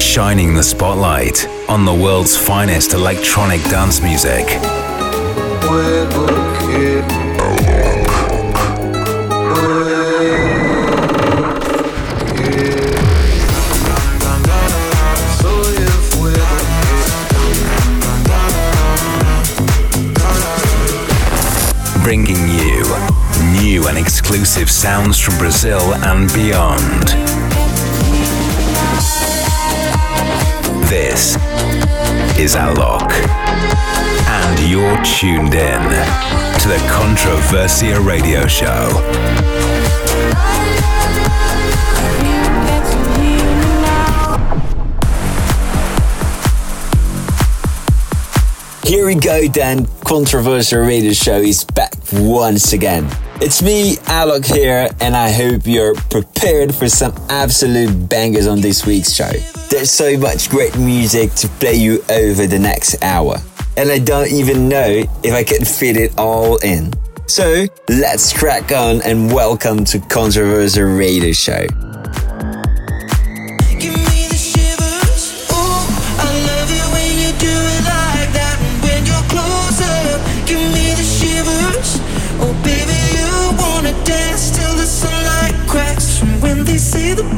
Shining the spotlight on the world's finest electronic dance music. And exclusive sounds from Brazil and beyond. This is Alok, and you're tuned in to the Controversia Radio Show. Here we go then, Controversia Radio Show is back once again. It's me, Alok here, and I hope you're prepared for some absolute bangers on this week's show. There's so much great music to play you over the next hour, and I don't even know if I can fit it all in. So let's crack on and welcome to Controversia Radio Show. see the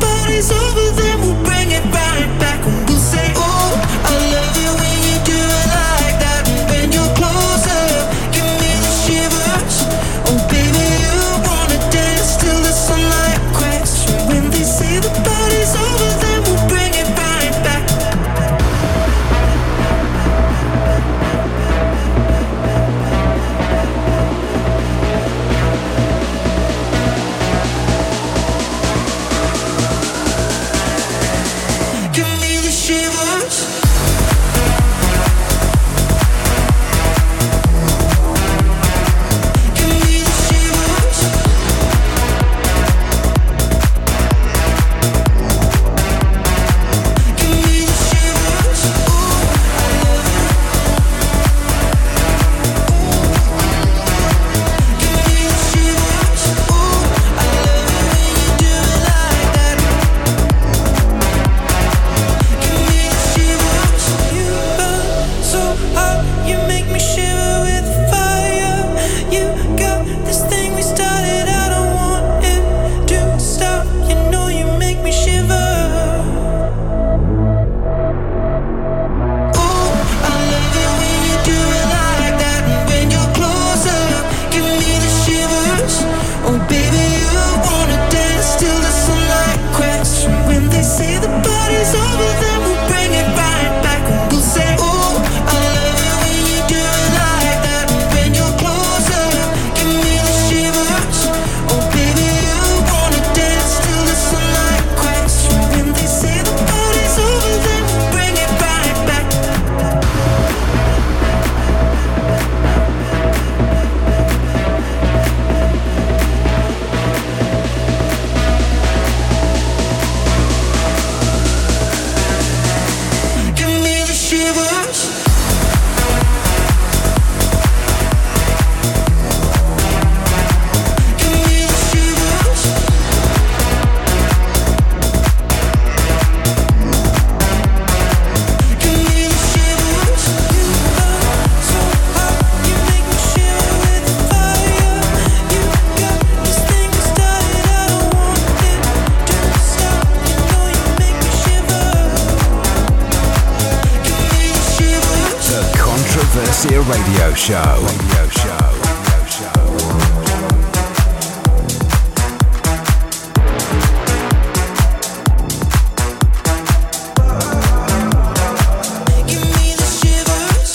Show. Radio Show.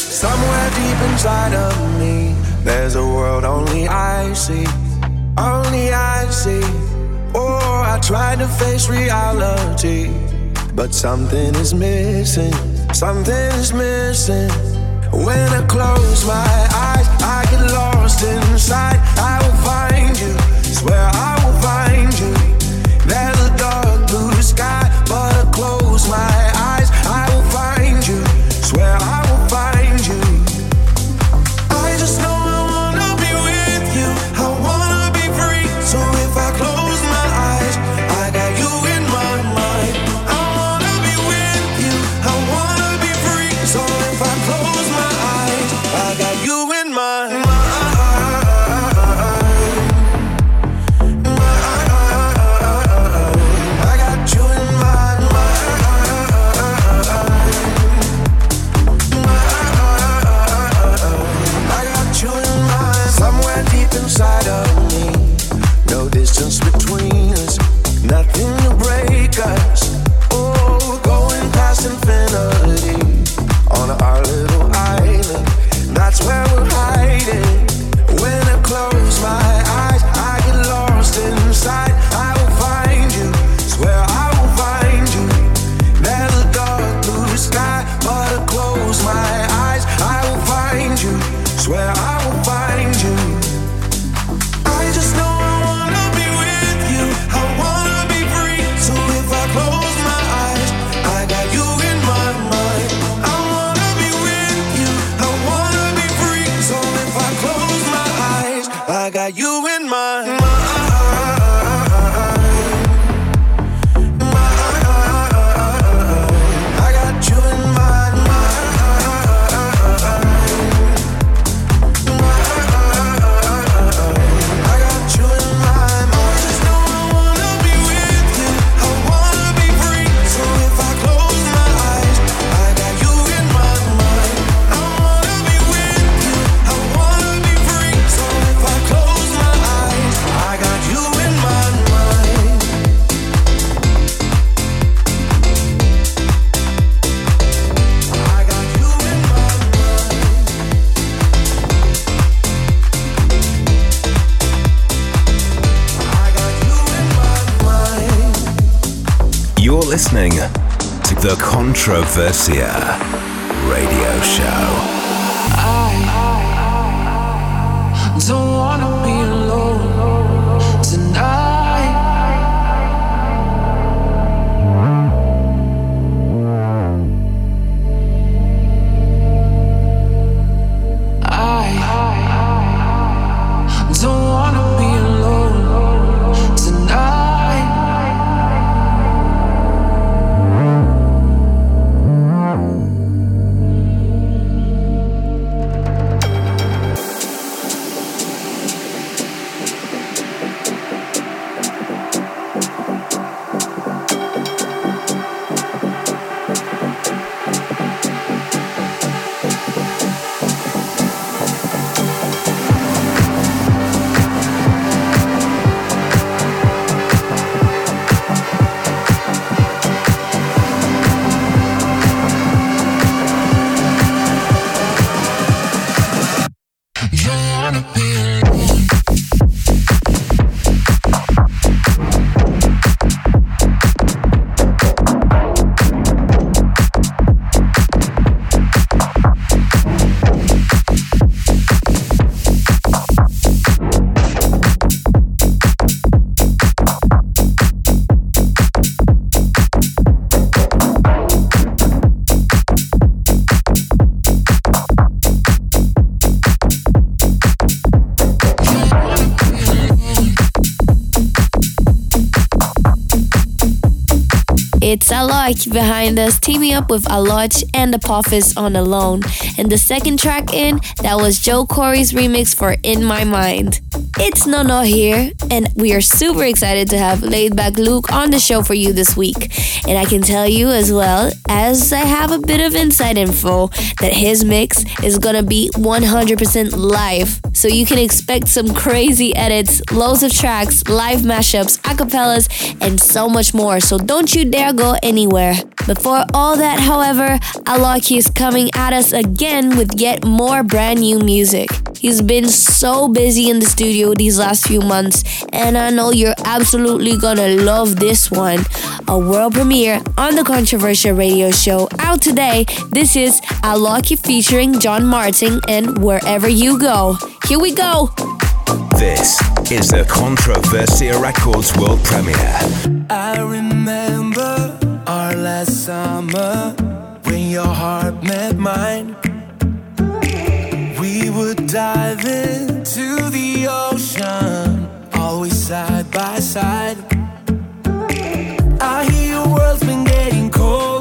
Somewhere deep inside of me, there's a world only I see. Only I see. Oh, I try to face reality, but something is missing. Something is missing. When I close my eyes, I get lost inside. Controversia Alok behind us, teaming up with Alok and Apophis on Alone. And the second track in, that was Joe Corey's remix for In My Mind. It's Nono here, and we are super excited to have Laidback Luke on the show for you this week. And I can tell you as well, as I have a bit of inside info, that his mix is gonna be 100% live. So you can expect some crazy edits, loads of tracks, live mashups, acapellas, and so much more. So don't you dare go anywhere. Before all that, however, Alok is coming at us again with yet more brand new music. He's been so busy in the studio these last few months, and I know you're absolutely gonna love this one. A world premiere on the Controversia Radio Show out today. This is Alok featuring John Martin and Wherever You Go. Here we go. This is the Controversia Records world premiere. I remember our last summer when your heart met mine would dive into the ocean, always side by side. I hear your world's been getting colder,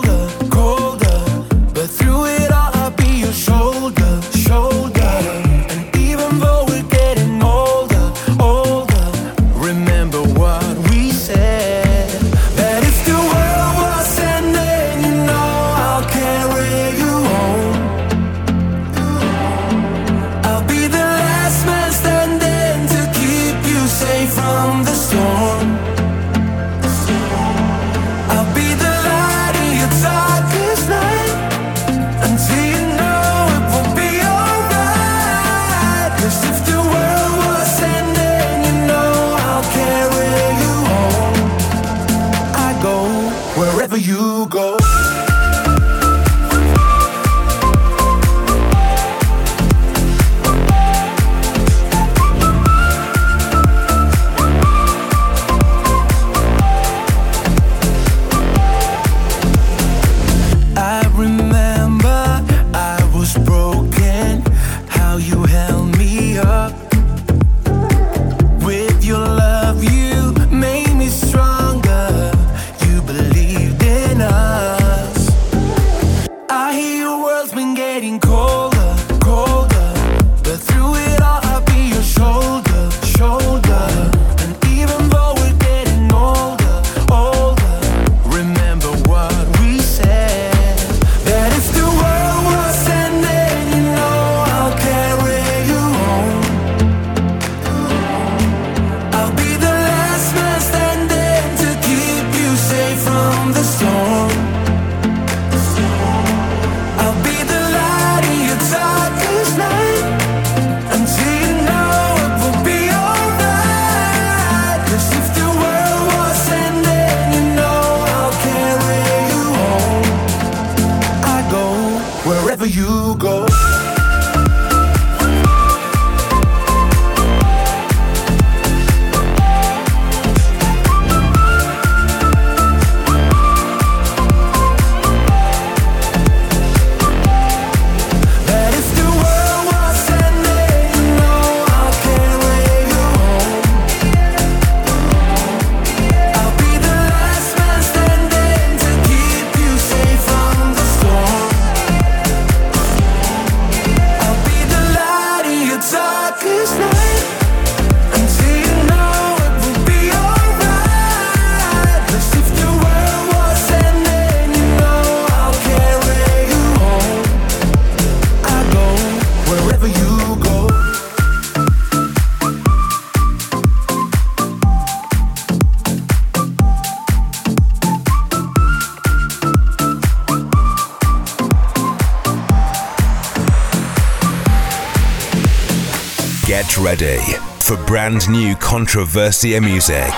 Get ready for brand new Controversia music.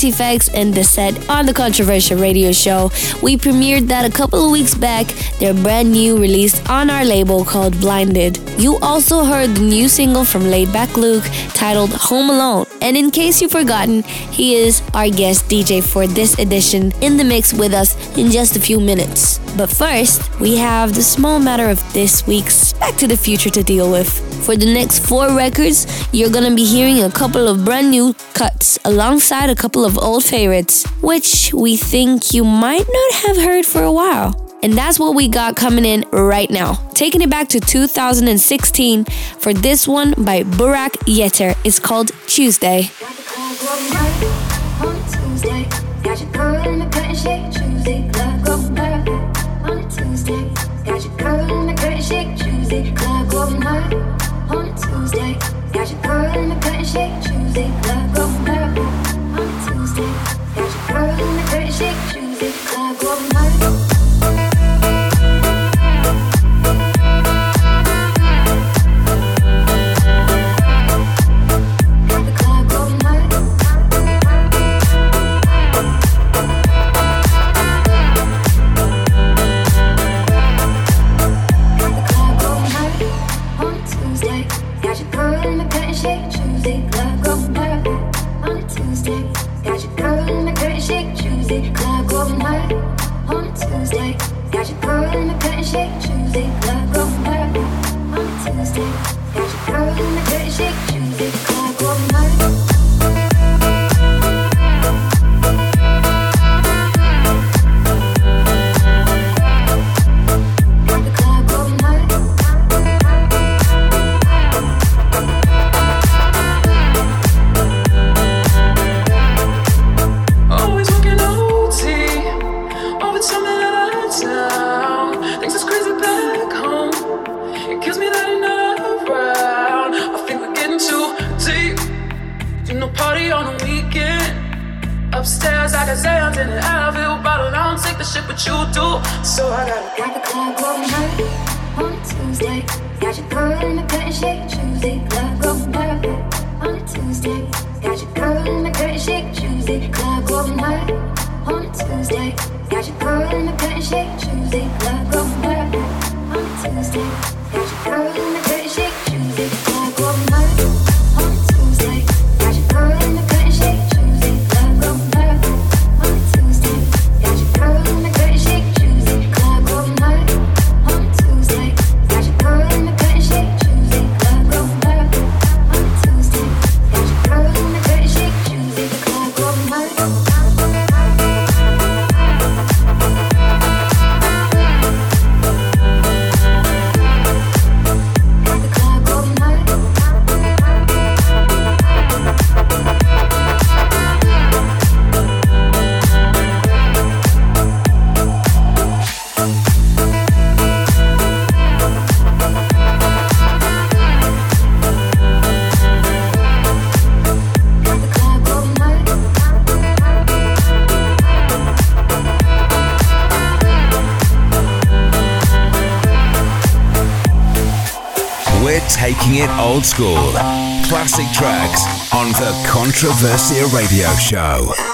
Pontifex and The Set on the Controversia Radio Show. We premiered that a couple of weeks back, their brand new release on our label called Blinded. You also heard the new single from Laidback Luke titled Home Alone. And in case you've forgotten, he is our guest DJ for this edition in the mix with us in just a few minutes. But first, we have the small matter of this week's Back to the Future to deal with. For the next four records, you're gonna be hearing a couple of brand new cuts alongside a couple of old favorites, which we think you might not have heard for a while. And that's what we got coming in right now. Taking it back to 2016 for this one by Burak Yeter. It's called Tuesday. Got you in a cutting shade. Got your girl in a pretty shade, Tuesday. love go back on Tuesday. Got your girl in a pretty shade. Old school. Classic tracks on the Controversia Radio Show.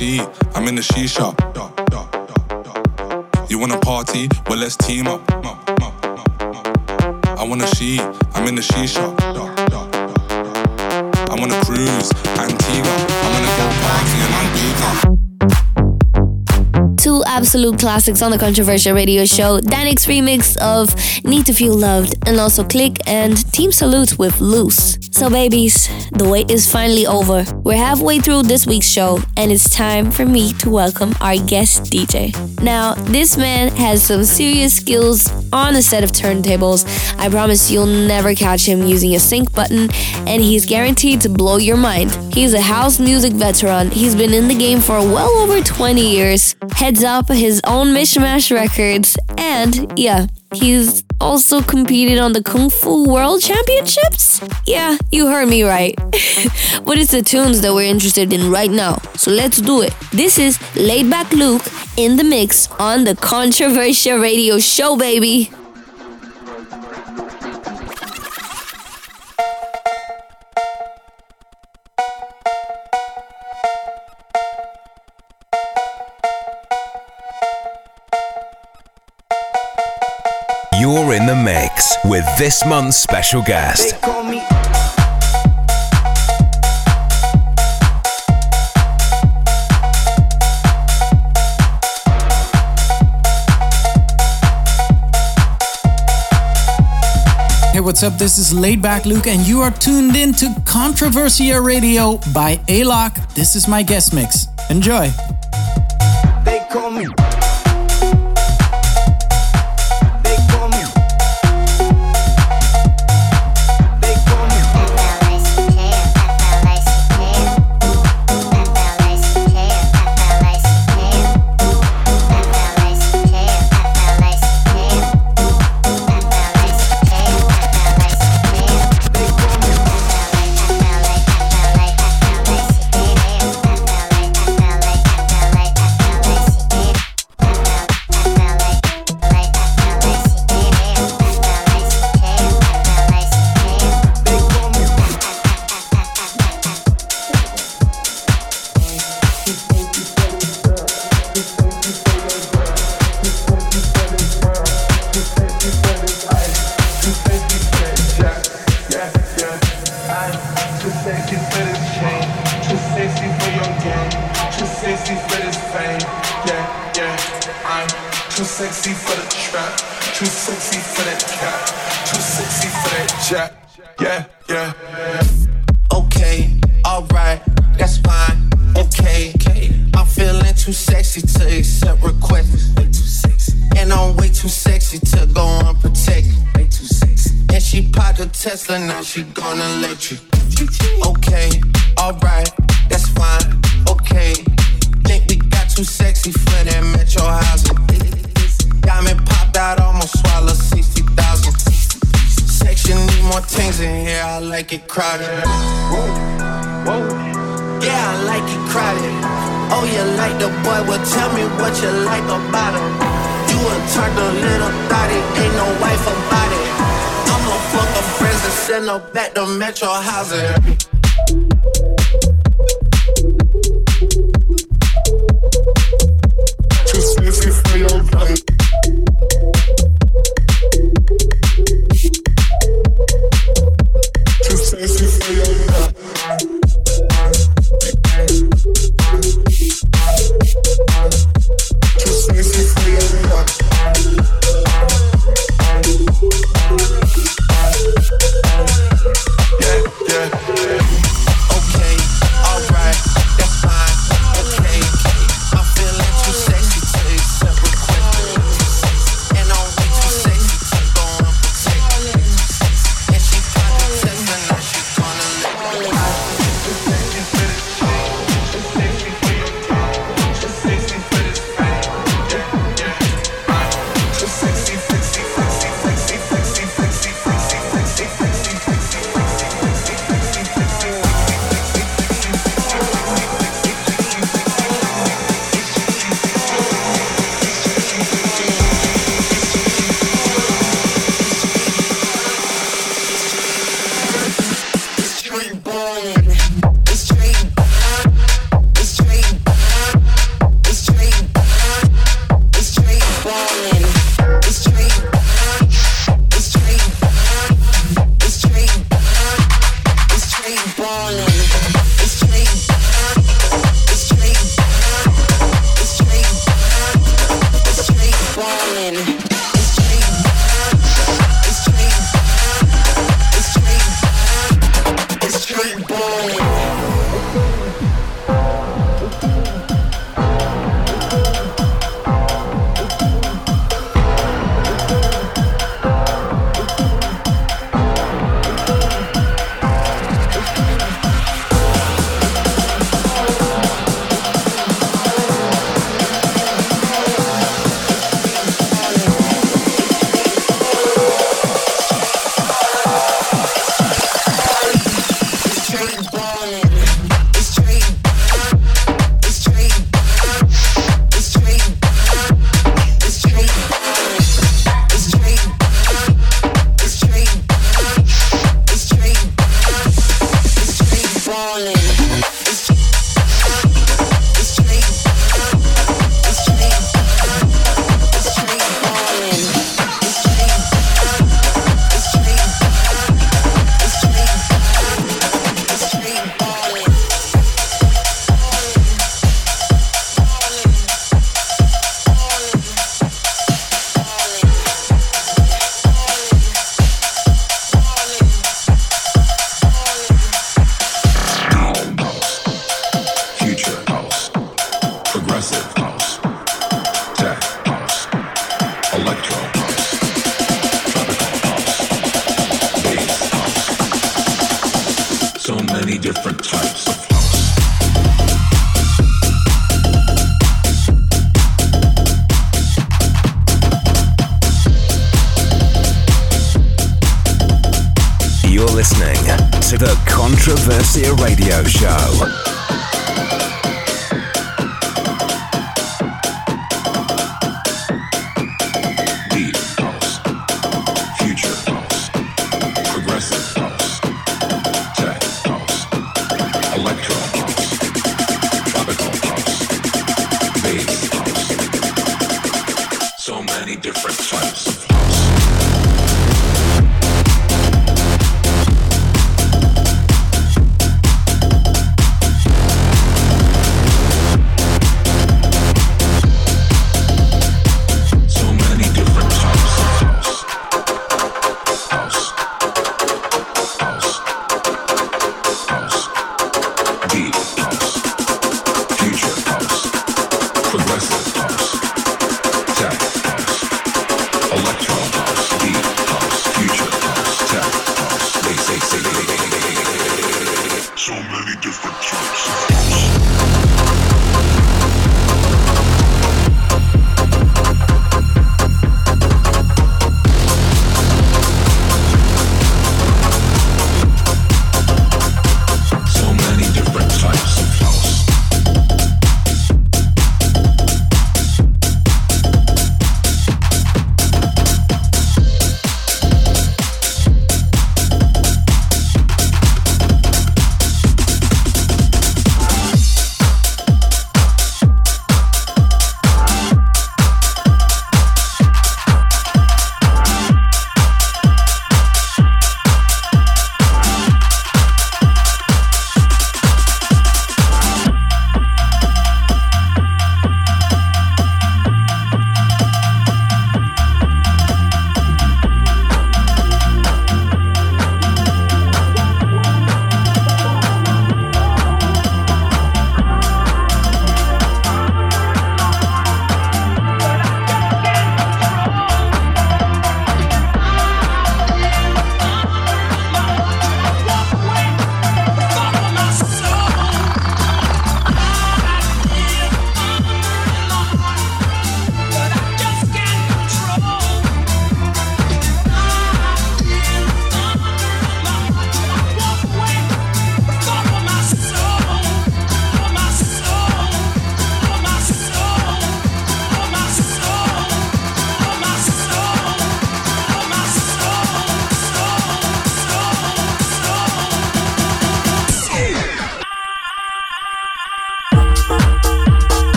she eat? I'm in the shisha. You wanna party? Well, let's team up. I wanna she eat? I'm in the shisha. I wanna cruise Antigua. I'm gonna go party in Antigua. Two absolute classics on the Controversia Radio Show. Danik's remix of Need to Feel Loved, and also Click and Team Salute with Loose. So, babies, the wait is finally over. We're halfway through this week's show, and it's time for me to welcome our guest DJ. Now, this man has some serious skills on a set of turntables. I promise you'll never catch him using a sync button, and he's guaranteed to blow your mind. He's a house music veteran. He's been in the game for well over 20 years, heads up his own Mixmash records, and yeah, He's also competed on the Kung Fu World Championships? Yeah, you heard me right. but it's the tunes that we're interested in right now, so let's do it. This is Laidback Luke in the mix on the Controversia Radio Show, baby. This month's special guest. They call me Hey, what's up? This is Laidback Luke, and you are tuned in to Controversia Radio by Alok. This is my guest mix. Enjoy. hazard.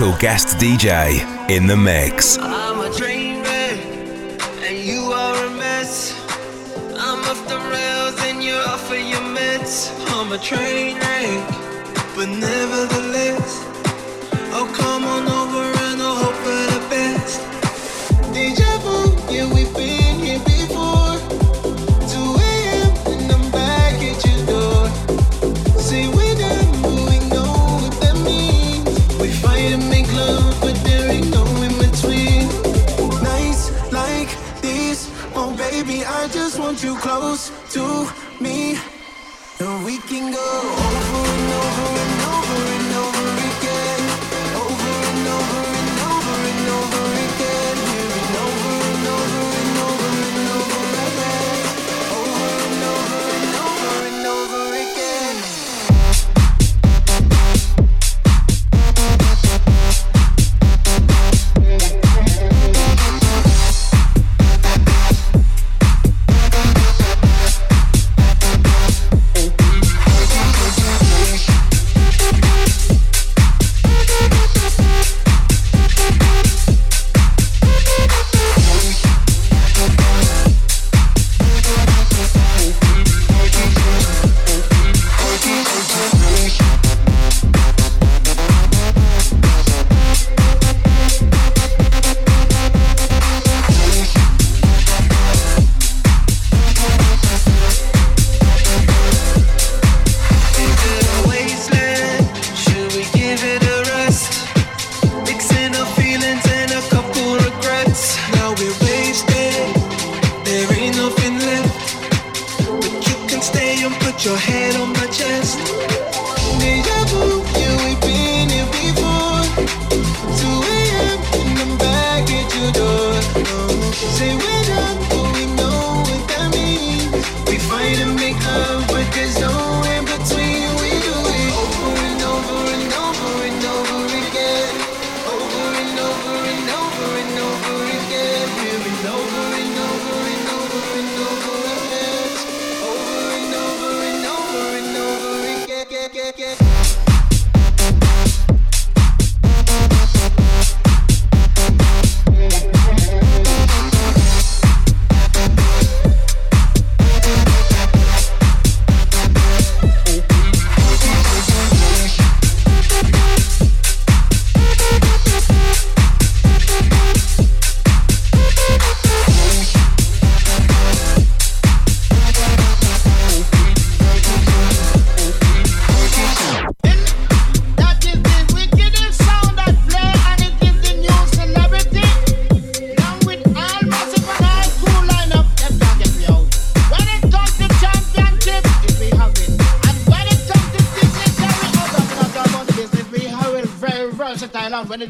special guest DJ in the mix. I'm a dreamer, and you are a mess. I'm off the rails, and you're off of your meds. I'm a train wreck, but nevertheless, oh come on.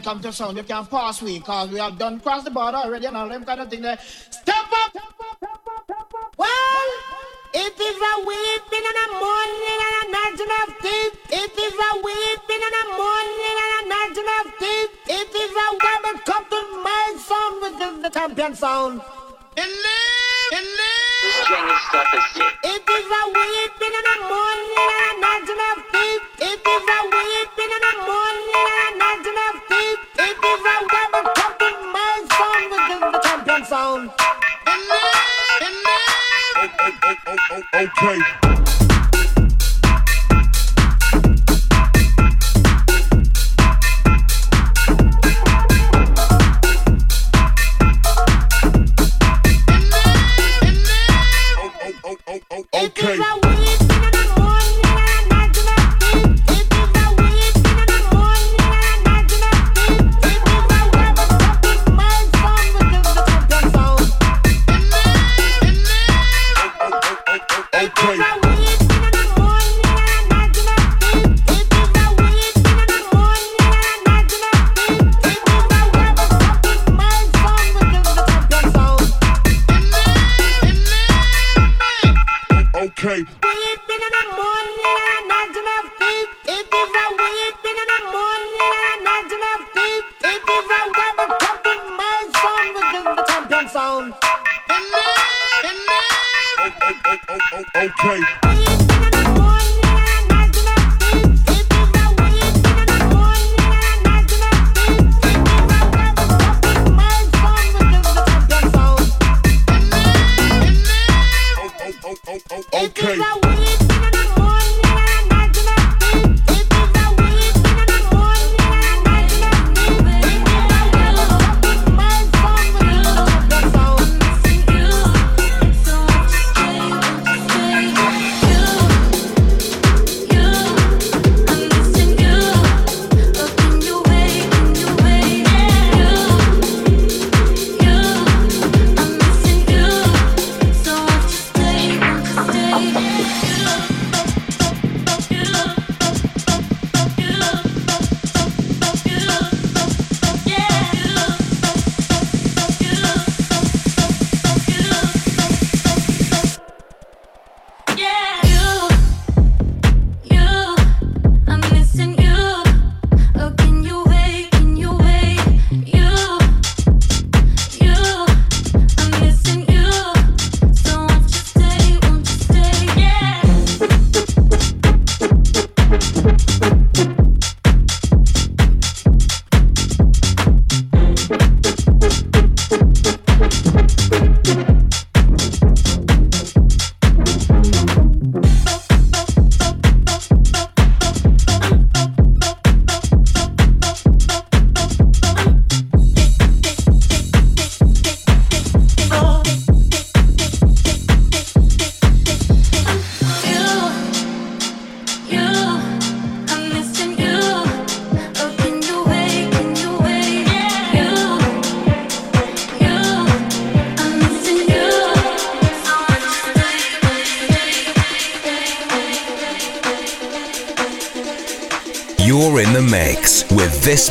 come to sound, you can't pass we, cause we have done cross the border already and all them kind of thing there. Step up! Well, it is a weeping and a mourning and a gnashing of teeth. It is a weeping and a mourning and a gnashing of teeth. It is a woman come to my sound, which is the champion sound. Believe, believe. This is It is a weeping.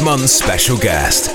month's special guest.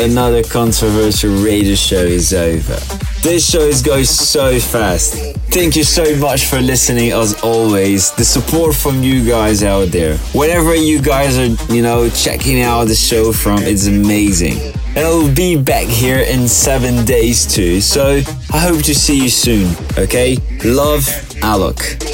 Another Controversia radio show is over. This show is going so fast. Thank you so much for listening as always. The support from you guys out there. Whenever you guys are, you know, checking out the show from, it's amazing. And I'll be back here in seven days too. So I hope to see you soon. Okay? Love, Alok.